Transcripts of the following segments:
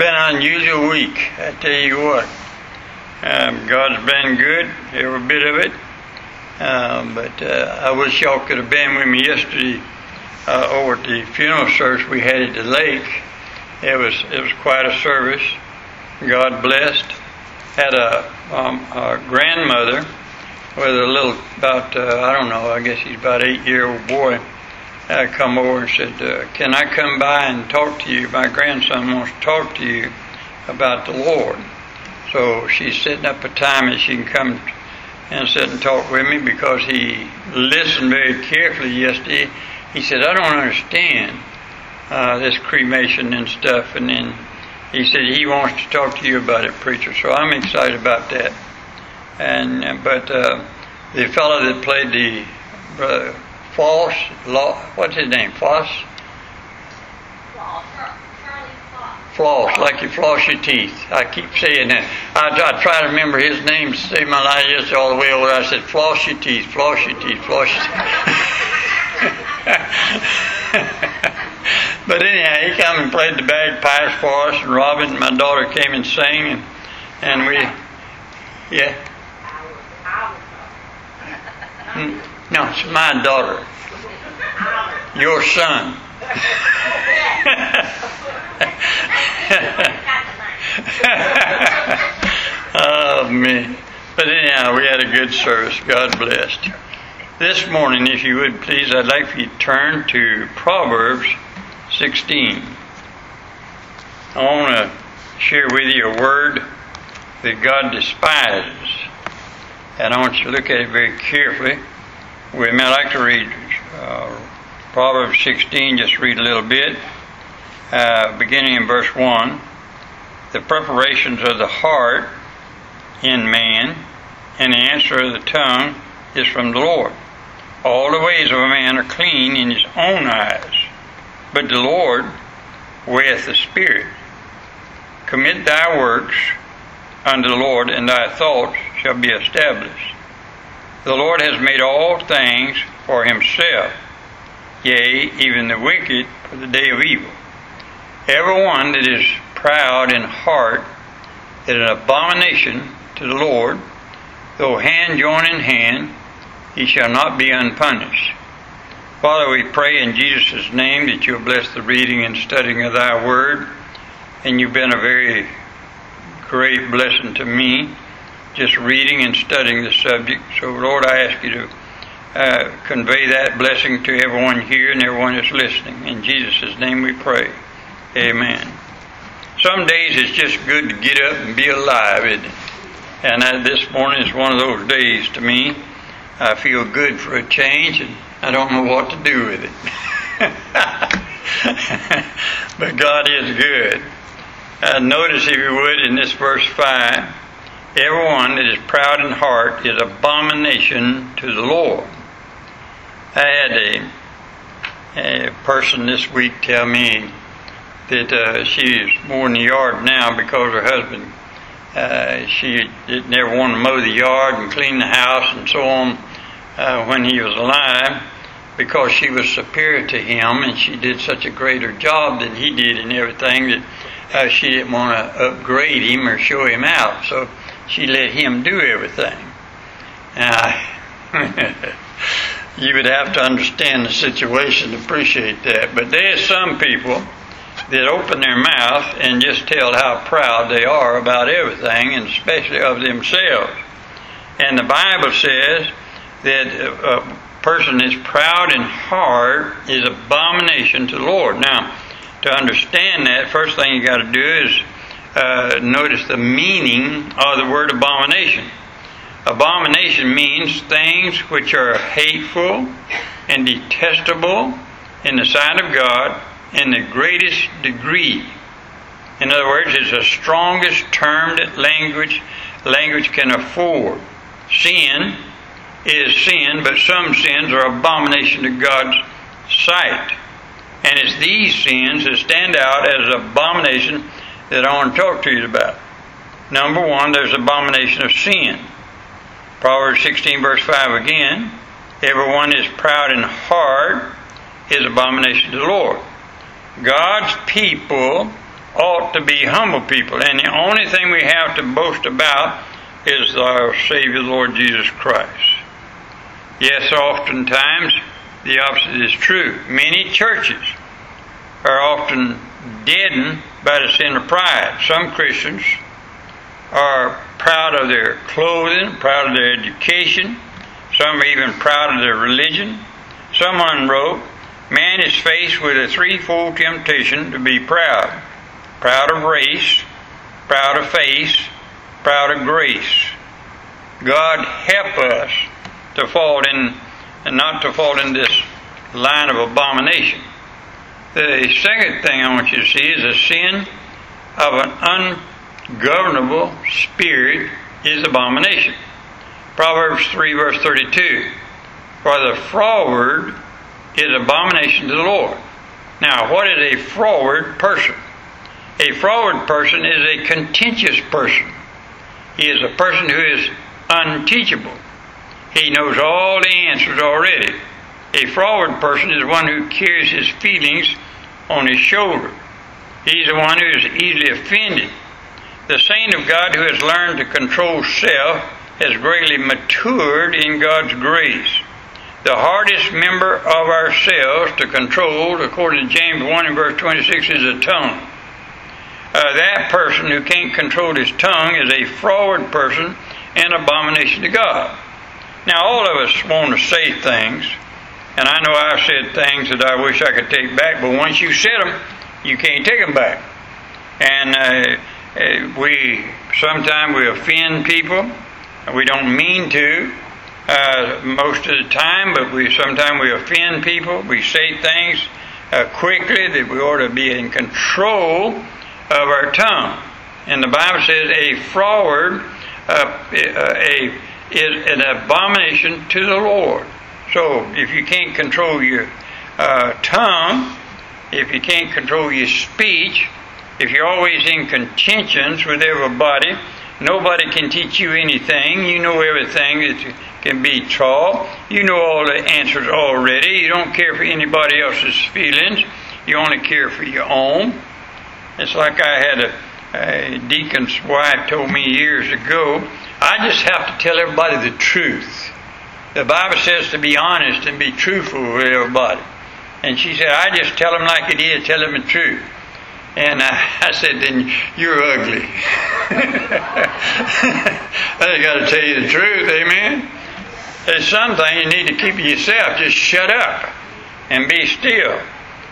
been an unusual week. I tell you what. Um, God's been good, every bit of it. Um, but uh, I wish y'all could have been with me yesterday uh, over at the funeral service we had at the lake. It was it was quite a service. God blessed. Had a, um, a grandmother with a little about uh, I don't know I guess he's about eight year old boy. I come over and said, uh, "Can I come by and talk to you? My grandson wants to talk to you about the Lord." So she's setting up a time that she can come and sit and talk with me because he listened very carefully yesterday. He said, "I don't understand uh, this cremation and stuff," and then he said he wants to talk to you about it, preacher. So I'm excited about that. And but uh, the fellow that played the uh, Foss, Law, what's his name? Floss. Floss, like you floss your teeth. I keep saying that. I, I try to remember his name to save my life yesterday all the way over. I said, floss your teeth, floss your teeth, floss your teeth. but anyhow, he came and played the bagpipes for us, and Robin, and my daughter, came and sang, and, and we, yeah. Hmm. No, it's my daughter. Your son. oh, me. But anyhow, we had a good service. God blessed. This morning, if you would please, I'd like you to turn to Proverbs 16. I want to share with you a word that God despises. And I want you to look at it very carefully. We may like to read uh, Proverbs 16, just read a little bit, uh, beginning in verse 1. The preparations of the heart in man, and the answer of the tongue is from the Lord. All the ways of a man are clean in his own eyes, but the Lord weigheth the spirit. Commit thy works unto the Lord, and thy thoughts shall be established. The Lord has made all things for himself, yea, even the wicked for the day of evil. Every one that is proud in heart is an abomination to the Lord. Though hand join in hand, he shall not be unpunished. Father, we pray in Jesus' name that you'll bless the reading and studying of thy word. And you've been a very great blessing to me just reading and studying the subject. So, Lord, I ask you to uh, convey that blessing to everyone here and everyone that's listening. In Jesus' name we pray. Amen. Some days it's just good to get up and be alive, it? And uh, this morning is one of those days to me. I feel good for a change and I don't know what to do with it. but God is good. Uh, notice, if you would, in this verse 5 Everyone that is proud in heart is abomination to the Lord. I had a, a person this week tell me that uh, she is more in the yard now because her husband, uh, she didn't never wanted to mow the yard and clean the house and so on uh, when he was alive because she was superior to him and she did such a greater job than he did and everything that uh, she didn't want to upgrade him or show him out. So she let him do everything. Now, you would have to understand the situation to appreciate that. But there's some people that open their mouth and just tell how proud they are about everything, and especially of themselves. And the Bible says that a person that's proud in heart is abomination to the Lord. Now, to understand that, first thing you got to do is uh, notice the meaning of the word abomination. Abomination means things which are hateful and detestable in the sight of God in the greatest degree. In other words, it's the strongest term that language language can afford. Sin is sin, but some sins are abomination to God's sight. And it's these sins that stand out as abomination that I want to talk to you about. Number one, there's abomination of sin. Proverbs 16, verse 5 again. Everyone is proud and hard is abomination to the Lord. God's people ought to be humble people. And the only thing we have to boast about is our Savior, Lord Jesus Christ. Yes, oftentimes the opposite is true. Many churches are often deadened by it's sin of pride. Some Christians are proud of their clothing, proud of their education. Some are even proud of their religion. Someone wrote, Man is faced with a threefold temptation to be proud proud of race, proud of face, proud of grace. God help us to fall in and not to fall in this line of abomination. The second thing I want you to see is a sin of an ungovernable spirit is abomination. Proverbs 3 verse 32. For the froward is abomination to the Lord. Now, what is a froward person? A froward person is a contentious person. He is a person who is unteachable. He knows all the answers already. A froward person is one who carries his feelings on his shoulder. He's the one who is easily offended. The saint of God who has learned to control self has greatly matured in God's grace. The hardest member of ourselves to control, according to James 1 and verse 26, is the tongue uh, that person who can't control his tongue is a froward person and an abomination to God. Now, all of us want to say things, and I know I've said things that I wish I could take back, but once you said them, you can't take them back. And uh, uh we sometimes we offend people. We don't mean to uh, most of the time, but we sometimes we offend people. We say things uh, quickly that we ought to be in control of our tongue. And the Bible says a froward uh, a, is an abomination to the Lord. So if you can't control your uh, tongue, if you can't control your speech, if you're always in contentions with everybody, nobody can teach you anything. You know everything that can be taught. You know all the answers already. You don't care for anybody else's feelings. You only care for your own. It's like I had a, a deacon's wife told me years ago. I just have to tell everybody the truth. The Bible says to be honest and be truthful with everybody. And she said, I just tell them like it is, tell them the truth. And I, I said, then you're ugly. I got to tell you the truth, amen? There's something you need to keep to yourself. Just shut up and be still.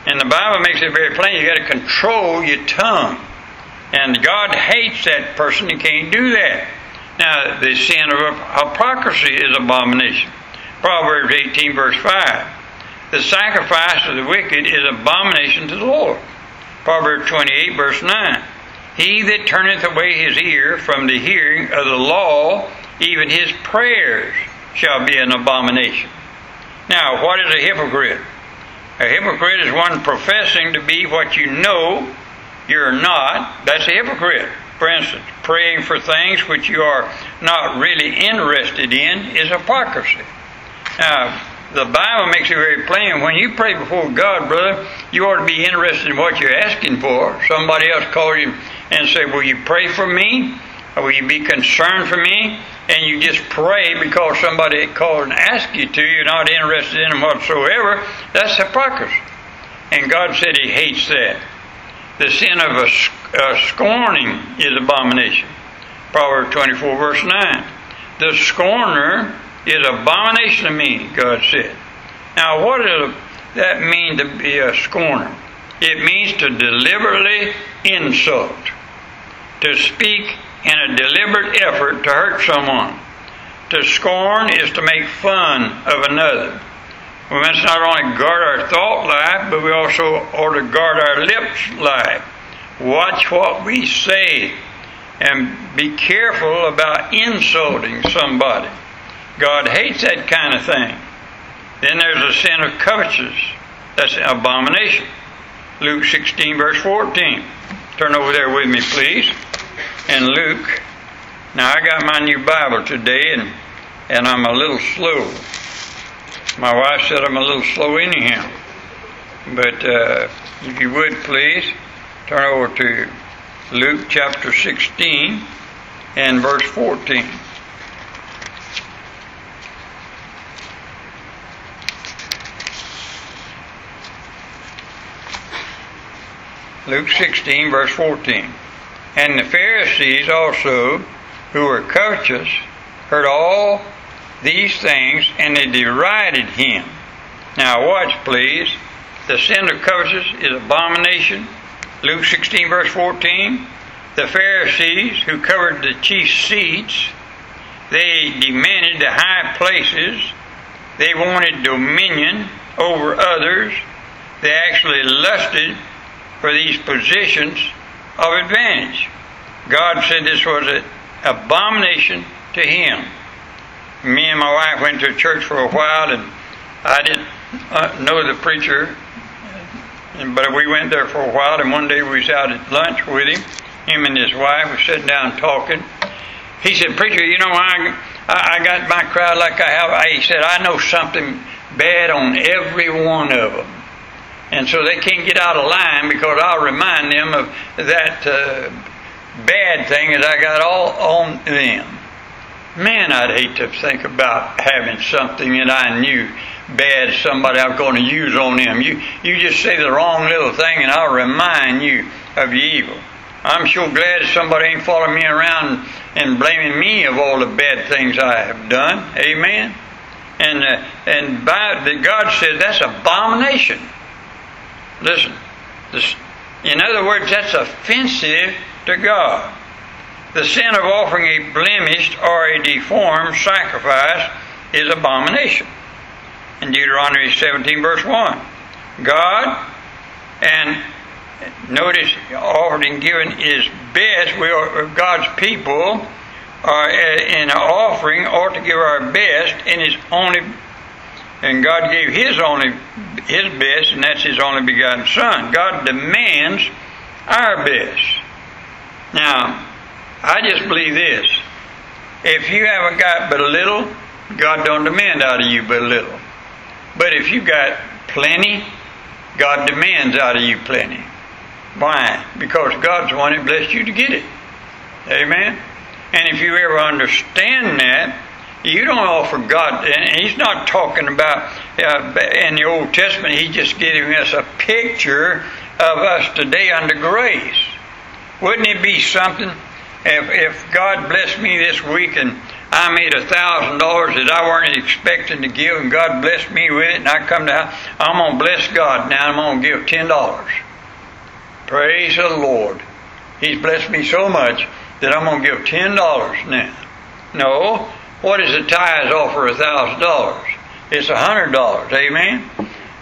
And the Bible makes it very plain you got to control your tongue. And God hates that person who can't do that. Now, the sin of hypocrisy is abomination. Proverbs 18, verse 5. The sacrifice of the wicked is abomination to the Lord. Proverbs 28, verse 9. He that turneth away his ear from the hearing of the law, even his prayers shall be an abomination. Now, what is a hypocrite? A hypocrite is one professing to be what you know you're not. That's a hypocrite. For instance, praying for things which you are not really interested in is hypocrisy. Now, the Bible makes it very plain. When you pray before God, brother, you ought to be interested in what you're asking for. Somebody else calls you and say, Will you pray for me? Or will you be concerned for me? and you just pray because somebody called and asked you to, you're not interested in them whatsoever, that's hypocrisy. And God said He hates that. The sin of a, a scorning is abomination. Proverbs 24, verse 9. The scorner is abomination to me, God said. Now, what does that mean to be a scorner? It means to deliberately insult, to speak in a deliberate effort to hurt someone. To scorn is to make fun of another. We must not only guard our thought life, but we also ought to guard our lips life. Watch what we say and be careful about insulting somebody. God hates that kind of thing. Then there's the sin of covetousness. That's an abomination. Luke 16, verse 14. Turn over there with me, please and Luke. Now I got my new Bible today and and I'm a little slow. My wife said I'm a little slow anyhow. But uh, if you would please, Turn over to Luke chapter 16 and verse 14. Luke 16, verse 14. And the Pharisees also, who were covetous, heard all these things, and they derided him. Now, watch, please. The sin of covetousness is abomination. Luke 16, verse 14. The Pharisees, who covered the chief seats, they demanded the high places. They wanted dominion over others. They actually lusted for these positions of advantage. God said this was an abomination to him. Me and my wife went to church for a while, and I didn't uh, know the preacher, but we went there for a while. And one day we was out at lunch with him. Him and his wife were sitting down talking. He said, "Preacher, you know I I got my crowd like I have." He said, "I know something bad on every one of them." And so they can't get out of line because I'll remind them of that uh, bad thing that I got all on them. Man, I'd hate to think about having something that I knew bad somebody I'm going to use on them. You, you just say the wrong little thing and I'll remind you of your evil. I'm sure glad somebody ain't following me around and blaming me of all the bad things I have done. Amen. And uh, and by, God said that's abomination. Listen, this, in other words, that's offensive to God. The sin of offering a blemished or a deformed sacrifice is abomination. In Deuteronomy 17, verse 1, God, and notice, offered and given is best. We are God's people are uh, in an offering ought to give our best in His only and God gave His only His best, and that's His only begotten Son. God demands our best. Now, I just believe this: if you haven't got but a little, God don't demand out of you but a little. But if you got plenty, God demands out of you plenty. Why? Because God's the one that blessed you to get it. Amen. And if you ever understand that, you don't offer God, and He's not talking about uh, in the Old Testament, He's just giving us a picture of us today under grace. Wouldn't it be something if, if God blessed me this week and I made a thousand dollars that I weren't expecting to give, and God blessed me with it, and I come to I'm gonna bless God now. I'm gonna give ten dollars. Praise the Lord. He's blessed me so much that I'm gonna give ten dollars now. No, what is the tithes offer a thousand dollars? It's a hundred dollars. Amen.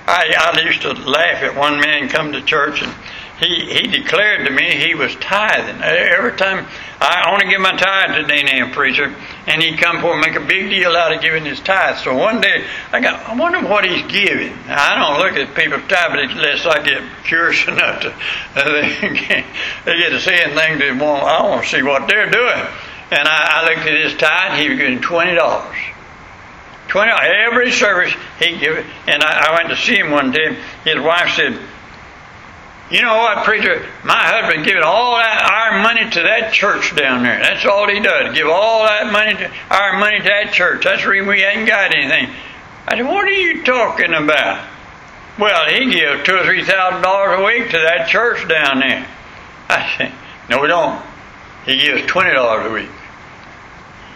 I, I used to laugh at one man come to church and he, he declared to me he was tithing. Every time I only give my tithe today now, preacher, and he'd come for and make a big deal out of giving his tithe. So one day I got I wonder what he's giving. I don't look at people's tithe unless I get curious enough to uh, they, get, get to saying things that want I want to see what they're doing. And I, I looked at his tithe, he was giving twenty dollars. Twenty every service he give. And I, I went to see him one day. His wife said, "You know what, preacher? My husband giving all that our money to that church down there. That's all he does. Give all that money to our money to that church. That's the reason we ain't got anything." I said, "What are you talking about?" Well, he gives two or three thousand dollars a week to that church down there. I said, "No, we don't." He gives twenty dollars a week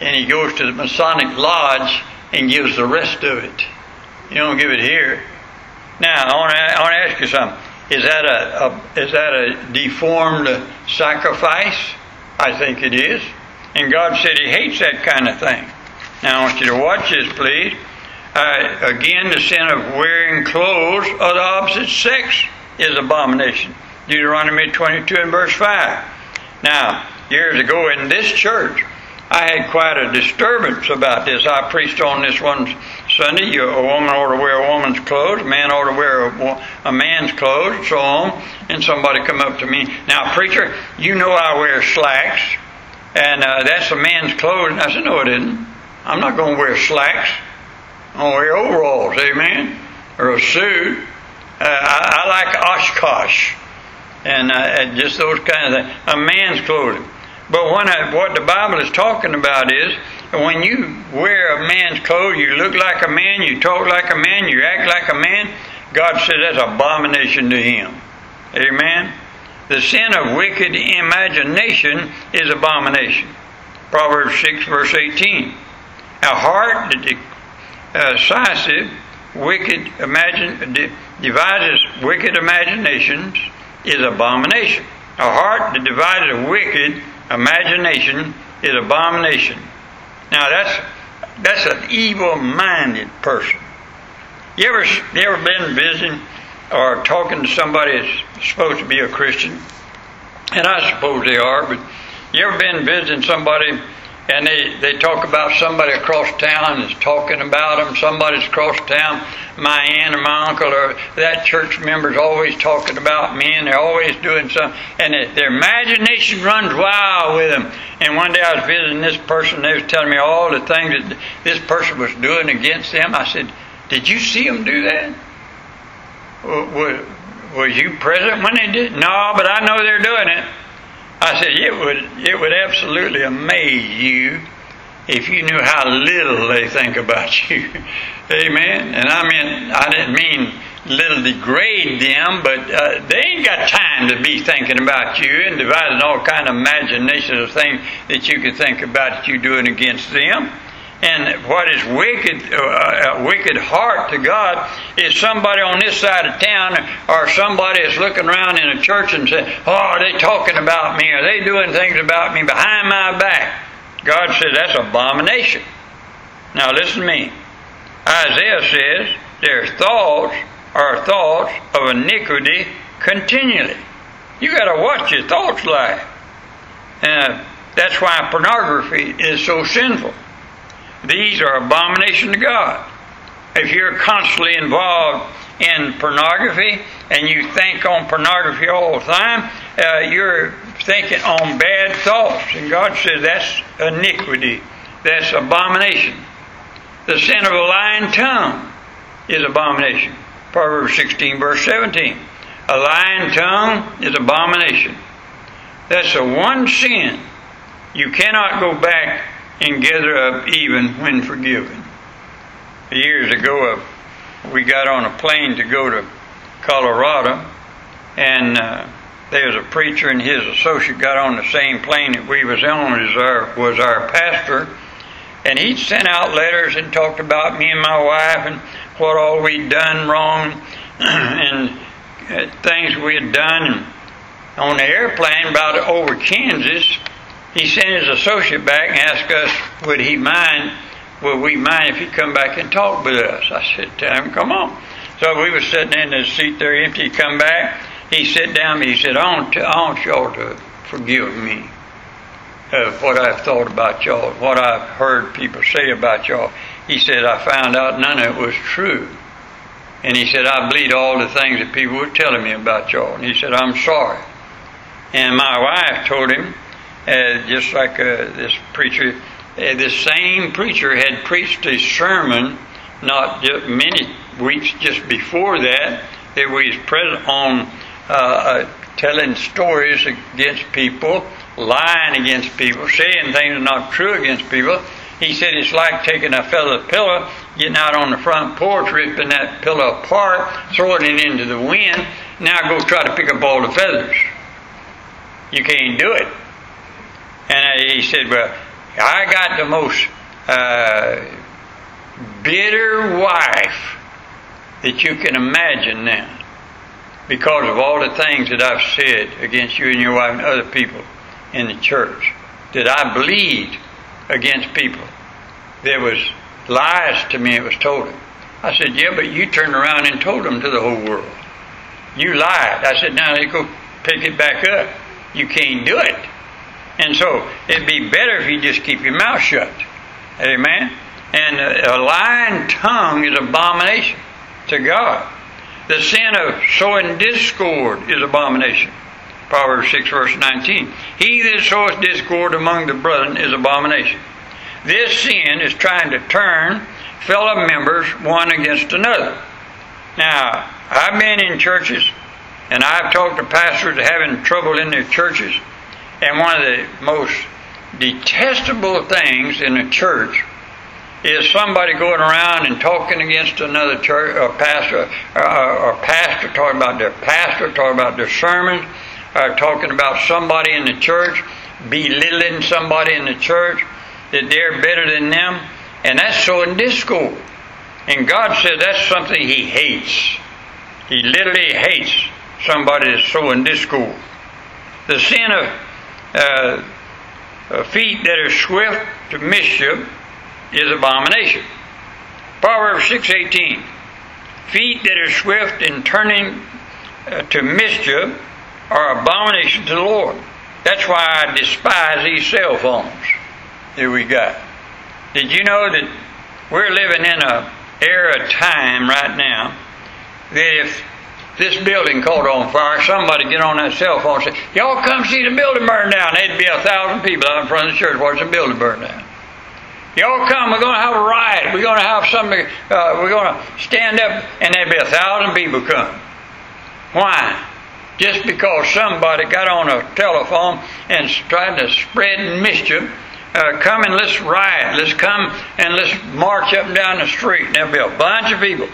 and he goes to the Masonic Lodge and gives the rest of it. You don't give it here. Now, I want to, I want to ask you something. Is that a, a is that a deformed sacrifice? I think it is. And God said He hates that kind of thing. Now, I want you to watch this, please. Uh, again, the sin of wearing clothes of the opposite sex is abomination. Deuteronomy 22 and verse 5. Now, years ago in this church, I had quite a disturbance about this. I preached on this one Sunday. You, a woman ought to wear a woman's clothes, a man ought to wear a, a man's clothes, and so on. And somebody come up to me, now, preacher, you know I wear slacks, and uh, that's a man's clothes. And I said, no, it isn't. I'm not going to wear slacks. I'm going to wear overalls, amen, or a suit. Uh, I, I like Oshkosh. and uh, just those kind of things. A man's clothing. But I, what the Bible is talking about is when you wear a man's clothes, you look like a man, you talk like a man, you act like a man. God says that's abomination to Him. Amen. The sin of wicked imagination is abomination. Proverbs 6, verse 18. A heart that uh, decisive, wicked imagine, devises wicked imaginations is abomination. A heart that devises wicked imagination is abomination. Now that's that's an evil-minded person. You ever you ever been visiting or talking to somebody that's supposed to be a Christian? And I suppose they are, but you ever been visiting somebody and they, they talk about somebody across town is talking about them. Somebody's across town, my aunt or my uncle or that church member's always talking about me, and they're always doing something, and it, their imagination runs wild with them. And one day I was visiting this person, they was telling me all the things that this person was doing against them. I said, "Did you see them do that? Was, was you present when they did? No, but I know they're doing it." I said, it would, it would absolutely amaze you if you knew how little they think about you. Amen. And I mean, I didn't mean little degrade them, but uh, they ain't got time to be thinking about you and devising all kind of imaginations of things that you could think about you doing against them. And what is wicked, uh, a wicked heart to God is somebody on this side of town or somebody is looking around in a church and saying, Oh, are they talking about me? Are they doing things about me behind my back? God says that's abomination. Now listen to me. Isaiah says their thoughts are thoughts of iniquity continually. You got to watch your thoughts like. Uh, that's why pornography is so sinful. These are abomination to God. If you're constantly involved in pornography and you think on pornography all the time, uh, you're thinking on bad thoughts. And God says that's iniquity, that's abomination. The sin of a lying tongue is abomination. Proverbs 16, verse 17. A lying tongue is abomination. That's the one sin you cannot go back and gather up even when forgiven. Years ago, uh, we got on a plane to go to Colorado, and uh, there was a preacher and his associate got on the same plane that we was on as our was our pastor, and he sent out letters and talked about me and my wife and what all we'd done wrong and uh, things we had done. And on the airplane about over Kansas, he sent his associate back and asked us, would he mind, would we mind if he'd come back and talk with us? I said, tell him, come on. So we were sitting in the seat there empty. He come back. He sat down and he said, I want, to, I want y'all to forgive me of what I've thought about y'all, what I've heard people say about y'all. He said, I found out none of it was true. And he said, I believe all the things that people were telling me about y'all. And he said, I'm sorry. And my wife told him, uh, just like uh, this preacher, uh, this same preacher had preached a sermon not just many weeks just before that that was present on uh, uh, telling stories against people, lying against people, saying things not true against people. He said it's like taking a feather pillow, getting out on the front porch, ripping that pillow apart, throwing it into the wind. Now go try to pick up all the feathers. You can't do it. And he said, Well, I got the most uh, bitter wife that you can imagine now because of all the things that I've said against you and your wife and other people in the church. That I believed against people. There was lies to me, it was told. I said, Yeah, but you turned around and told them to the whole world. You lied. I said, Now they go pick it back up. You can't do it. And so it'd be better if you just keep your mouth shut. Amen? And a lying tongue is abomination to God. The sin of sowing discord is abomination. Proverbs 6, verse 19. He that soweth discord among the brethren is abomination. This sin is trying to turn fellow members one against another. Now, I've been in churches And I've talked to pastors having trouble in their churches, and one of the most detestable things in a church is somebody going around and talking against another church or pastor or, or pastor talking about their pastor, talking about their sermons, or talking about somebody in the church, belittling somebody in the church that they're better than them, and that's sowing discord. And God said that's something He hates. He literally hates somebody that's sowing discord. The sin of uh, feet that are swift to mischief is abomination. Proverbs 6:18. Feet that are swift in turning uh, to mischief are abomination to the Lord. That's why I despise these cell phones that we got. Did you know that we're living in a era of time right now that if this building caught on fire, somebody get on that cell phone and say, Y'all come see the building burn down. There'd be a thousand people out in front of the church watching the building burn down. Y'all come, we're going to have a riot. We're going to have something, uh, we're going to stand up, and there'd be a thousand people come. Why? Just because somebody got on a telephone and tried to spread mischief. Uh, come and let's riot. Let's come and let's march up and down the street. And there'll be a bunch of people.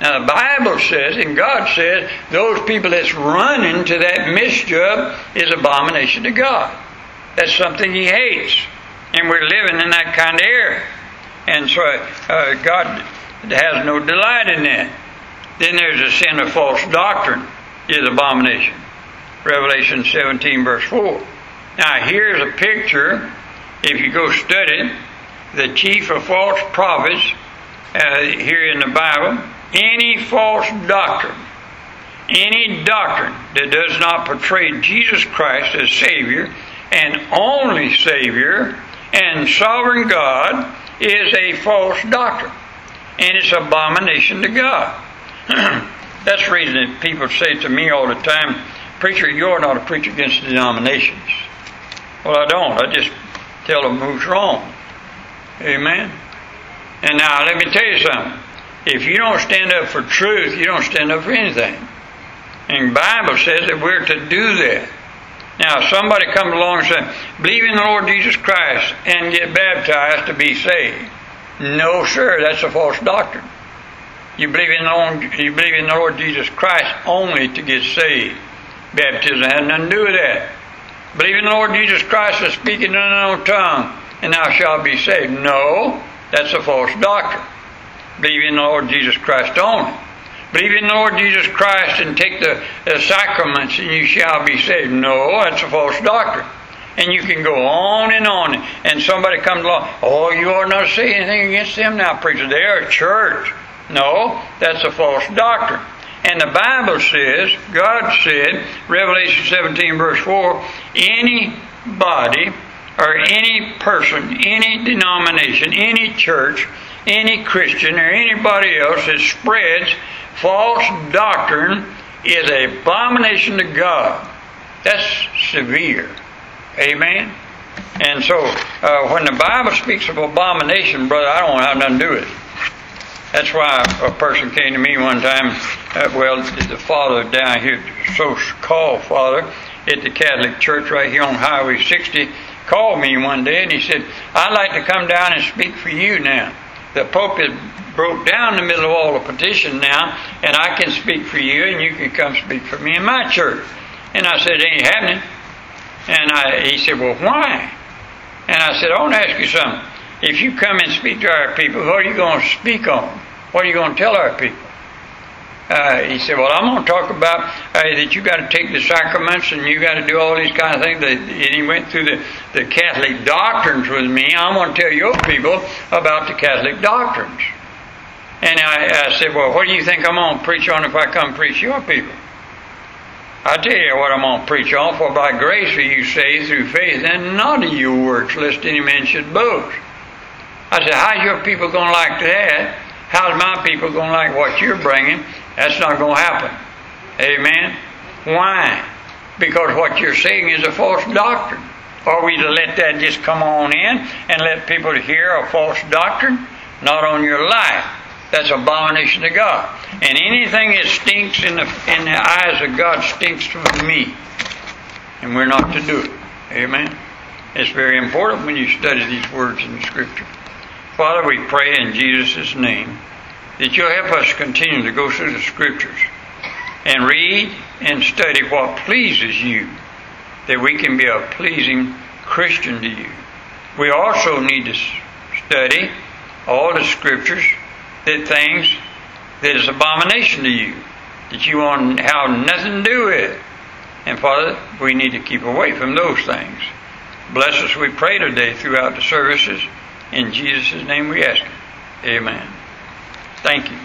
Now the Bible says, and God says, those people that's running to that mischief is abomination to God. That's something He hates. And we're living in that kind of era. And so uh, God has no delight in that. Then there's a sin of false doctrine, is abomination. Revelation 17, verse 4. Now, here's a picture, if you go study the chief of false prophets uh, here in the Bible. Any false doctrine, any doctrine that does not portray Jesus Christ as Savior and only Savior and sovereign God is a false doctrine, and it's abomination to God. That's the reason that people say to me all the time, Preacher, you're not a preacher against denominations. Well, I don't. I just tell them who's wrong. Amen? And now, let me tell you something. If you don't stand up for truth, you don't stand up for anything. And Bible says that we're to do that. Now, if somebody comes along and says, believe in the Lord Jesus Christ and get baptized to be saved. No, sir, that's a false doctrine. You believe in the Lord, you believe in the Lord Jesus Christ only to get saved. Baptism has nothing to do with that. Believe in the Lord Jesus Christ and speak in an unknown tongue, and thou shalt be saved. No, that's a false doctrine. Believe in the Lord Jesus Christ only. Believe in the Lord Jesus Christ and take the, the sacraments and you shall be saved. No, that's a false doctrine. And you can go on and on. And somebody comes along, oh, you ought not say anything against them now, preacher. They are a church. No, that's a false doctrine. And the Bible says, God said, Revelation 17, verse 4, anybody or any person, any denomination, any church, any Christian, or anybody else that spreads false doctrine is an abomination to God. That's severe. Amen? And so, uh, when the Bible speaks of abomination, brother, I don't have nothing to do with it. That's why a person came to me one time, uh, well, the father down here, so called father, at the Catholic Church right here on Highway 60, called me one day and he said, I'd like to come down and speak for you now. The Pope has broke down the middle wall of petition now, and I can speak for you, and you can come speak for me in my church. And I said, it ain't happening. And I, he said, well, why? And I said, I want to ask you something. If you come and speak to our people, what are you going to speak on? What are you going to tell our people? Uh, he said, Well, I'm going to talk about uh, that you got to take the sacraments and you got to do all these kind of things. and he went through the, the Catholic doctrines with me. I'm going to tell your people about the Catholic doctrines. And I, I said, Well, what do you think I'm going to preach on if I come preach your people? I tell you what I'm going to preach on, for by grace are you saved through faith, and not of your works, lest any man should boast. I said, How's your people going to like that? How's my people going to like what you're bringing? That's not going to happen. Amen? Why? Because what you're saying is a false doctrine. Are we to let that just come on in and let people hear a false doctrine? Not on your life. That's abomination to God. And anything that stinks in the in the eyes of God stinks to me. And we're not to do it. Amen. It's very important when you study these words in the scripture. Father, we pray in Jesus' name that you'll help us continue to go through the scriptures and read and study what pleases you, that we can be a pleasing Christian to you. We also need to study all the scriptures that things that is abomination to you, that you want to have nothing to do with. And Father, we need to keep away from those things. Bless us, we pray today throughout the services. In Jesus' name we ask. Amen. Thank you.